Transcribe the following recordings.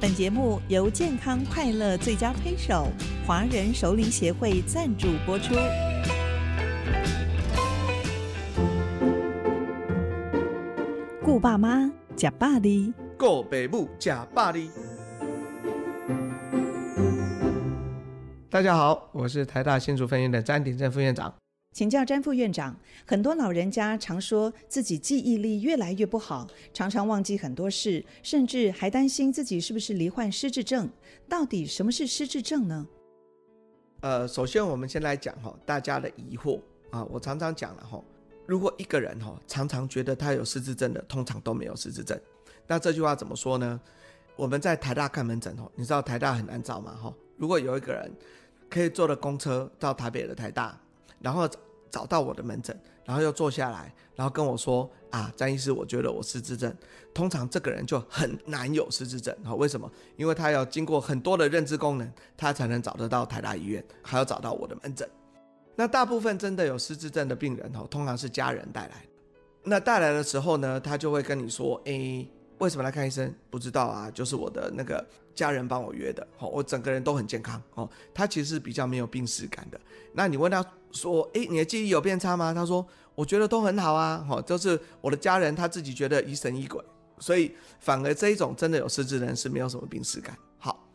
本节目由健康快乐最佳推手华人熟龄协会赞助播出。顾爸妈，吃百里；顾爸母，吃百里。大家好，我是台大新竹分院的詹鼎正副院长。请教詹副院长，很多老人家常说自己记忆力越来越不好，常常忘记很多事，甚至还担心自己是不是罹患失智症。到底什么是失智症呢？呃，首先我们先来讲哈，大家的疑惑啊，我常常讲了哈，如果一个人哈常常觉得他有失智症的，通常都没有失智症。那这句话怎么说呢？我们在台大看门诊哈，你知道台大很难找嘛？哈，如果有一个人可以坐了公车到台北的台大，然后。找到我的门诊，然后又坐下来，然后跟我说啊，张医师，我觉得我失智症。通常这个人就很难有失智症，好，为什么？因为他要经过很多的认知功能，他才能找得到台大医院，还要找到我的门诊。那大部分真的有失智症的病人，哈，通常是家人带来。那带来的时候呢，他就会跟你说，诶。为什么来看医生？不知道啊，就是我的那个家人帮我约的。哦，我整个人都很健康。哦，他其实比较没有病识感的。那你问他说，诶，你的记忆有变差吗？他说，我觉得都很好啊。哦，就是我的家人他自己觉得疑神疑鬼，所以反而这一种真的有失智的人是没有什么病识感。好，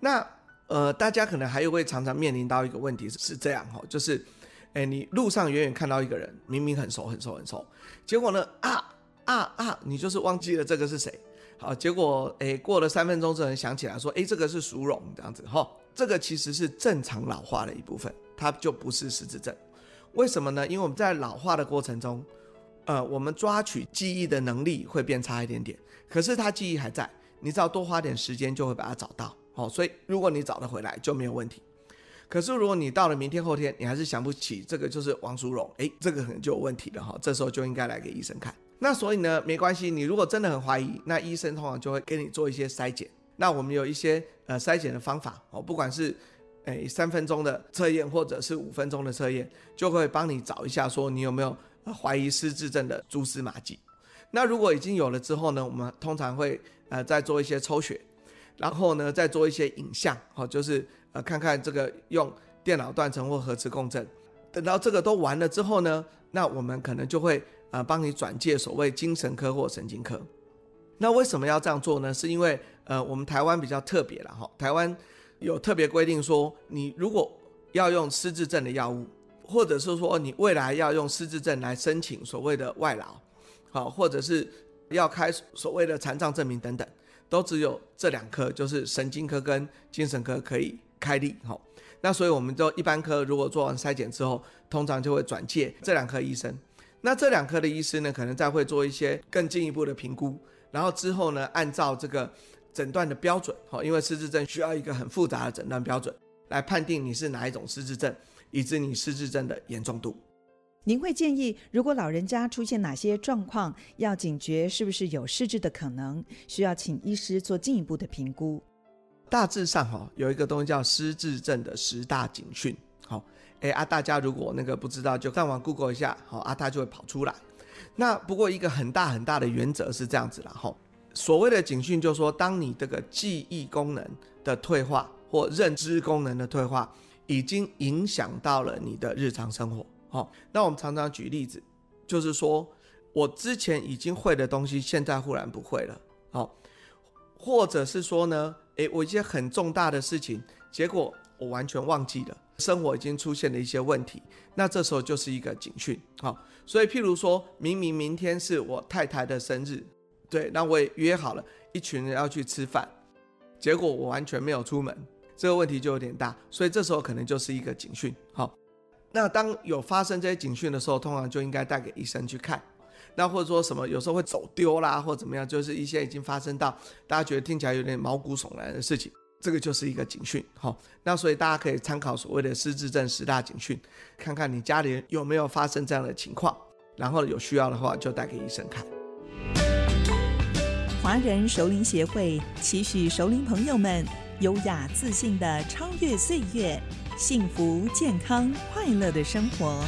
那呃，大家可能还会常常面临到一个问题是这样哈，就是，诶，你路上远远看到一个人，明明很熟很熟很熟，结果呢啊。啊啊！你就是忘记了这个是谁？好，结果诶，过了三分钟之后想起来说，诶，这个是淑荣这样子哈。这个其实是正常老化的一部分，它就不是失智症。为什么呢？因为我们在老化的过程中，呃，我们抓取记忆的能力会变差一点点，可是他记忆还在，你只要多花点时间就会把它找到。好，所以如果你找得回来就没有问题。可是如果你到了明天后天，你还是想不起这个就是王淑荣，诶，这个可能就有问题了哈。这时候就应该来给医生看。那所以呢，没关系。你如果真的很怀疑，那医生通常就会给你做一些筛检。那我们有一些呃筛检的方法哦，不管是诶三分钟的测验，或者是五分钟的测验，就会帮你找一下说你有没有怀疑失智症的蛛丝马迹。那如果已经有了之后呢，我们通常会呃再做一些抽血，然后呢再做一些影像，哦，就是呃看看这个用电脑断层或核磁共振。等到这个都完了之后呢，那我们可能就会。呃，帮你转介所谓精神科或神经科。那为什么要这样做呢？是因为呃，我们台湾比较特别了哈。台湾有特别规定说，你如果要用失智症的药物，或者是说你未来要用失智症来申请所谓的外劳，好，或者是要开所谓的残障证明等等，都只有这两科，就是神经科跟精神科可以开立。好，那所以我们就一般科如果做完筛检之后，通常就会转介这两科医生。那这两科的医师呢，可能再会做一些更进一步的评估，然后之后呢，按照这个诊断的标准，哈，因为失智症需要一个很复杂的诊断标准来判定你是哪一种失智症，以及你失智症的严重度。您会建议，如果老人家出现哪些状况，要警觉是不是有失智的可能，需要请医师做进一步的评估？大致上，哈，有一个东西叫失智症的十大警讯，好。哎啊，大家如果那个不知道，就上网 Google 一下，好啊，它就会跑出来。那不过一个很大很大的原则是这样子啦，吼，所谓的警讯就是说，当你这个记忆功能的退化或认知功能的退化，已经影响到了你的日常生活，好，那我们常常举例子，就是说我之前已经会的东西，现在忽然不会了，好，或者是说呢，诶，我一些很重大的事情，结果我完全忘记了。生活已经出现了一些问题，那这时候就是一个警讯，好，所以譬如说明明明天是我太太的生日，对，那我也约好了一群人要去吃饭，结果我完全没有出门，这个问题就有点大，所以这时候可能就是一个警讯，好，那当有发生这些警讯的时候，通常就应该带给医生去看，那或者说什么有时候会走丢啦，或怎么样，就是一些已经发生到大家觉得听起来有点毛骨悚然的事情。这个就是一个警讯，好，那所以大家可以参考所谓的失智症十大警讯，看看你家里有没有发生这样的情况，然后有需要的话就带给医生看。华人熟龄协会期许熟龄朋友们优雅自信的超越岁月，幸福健康快乐的生活。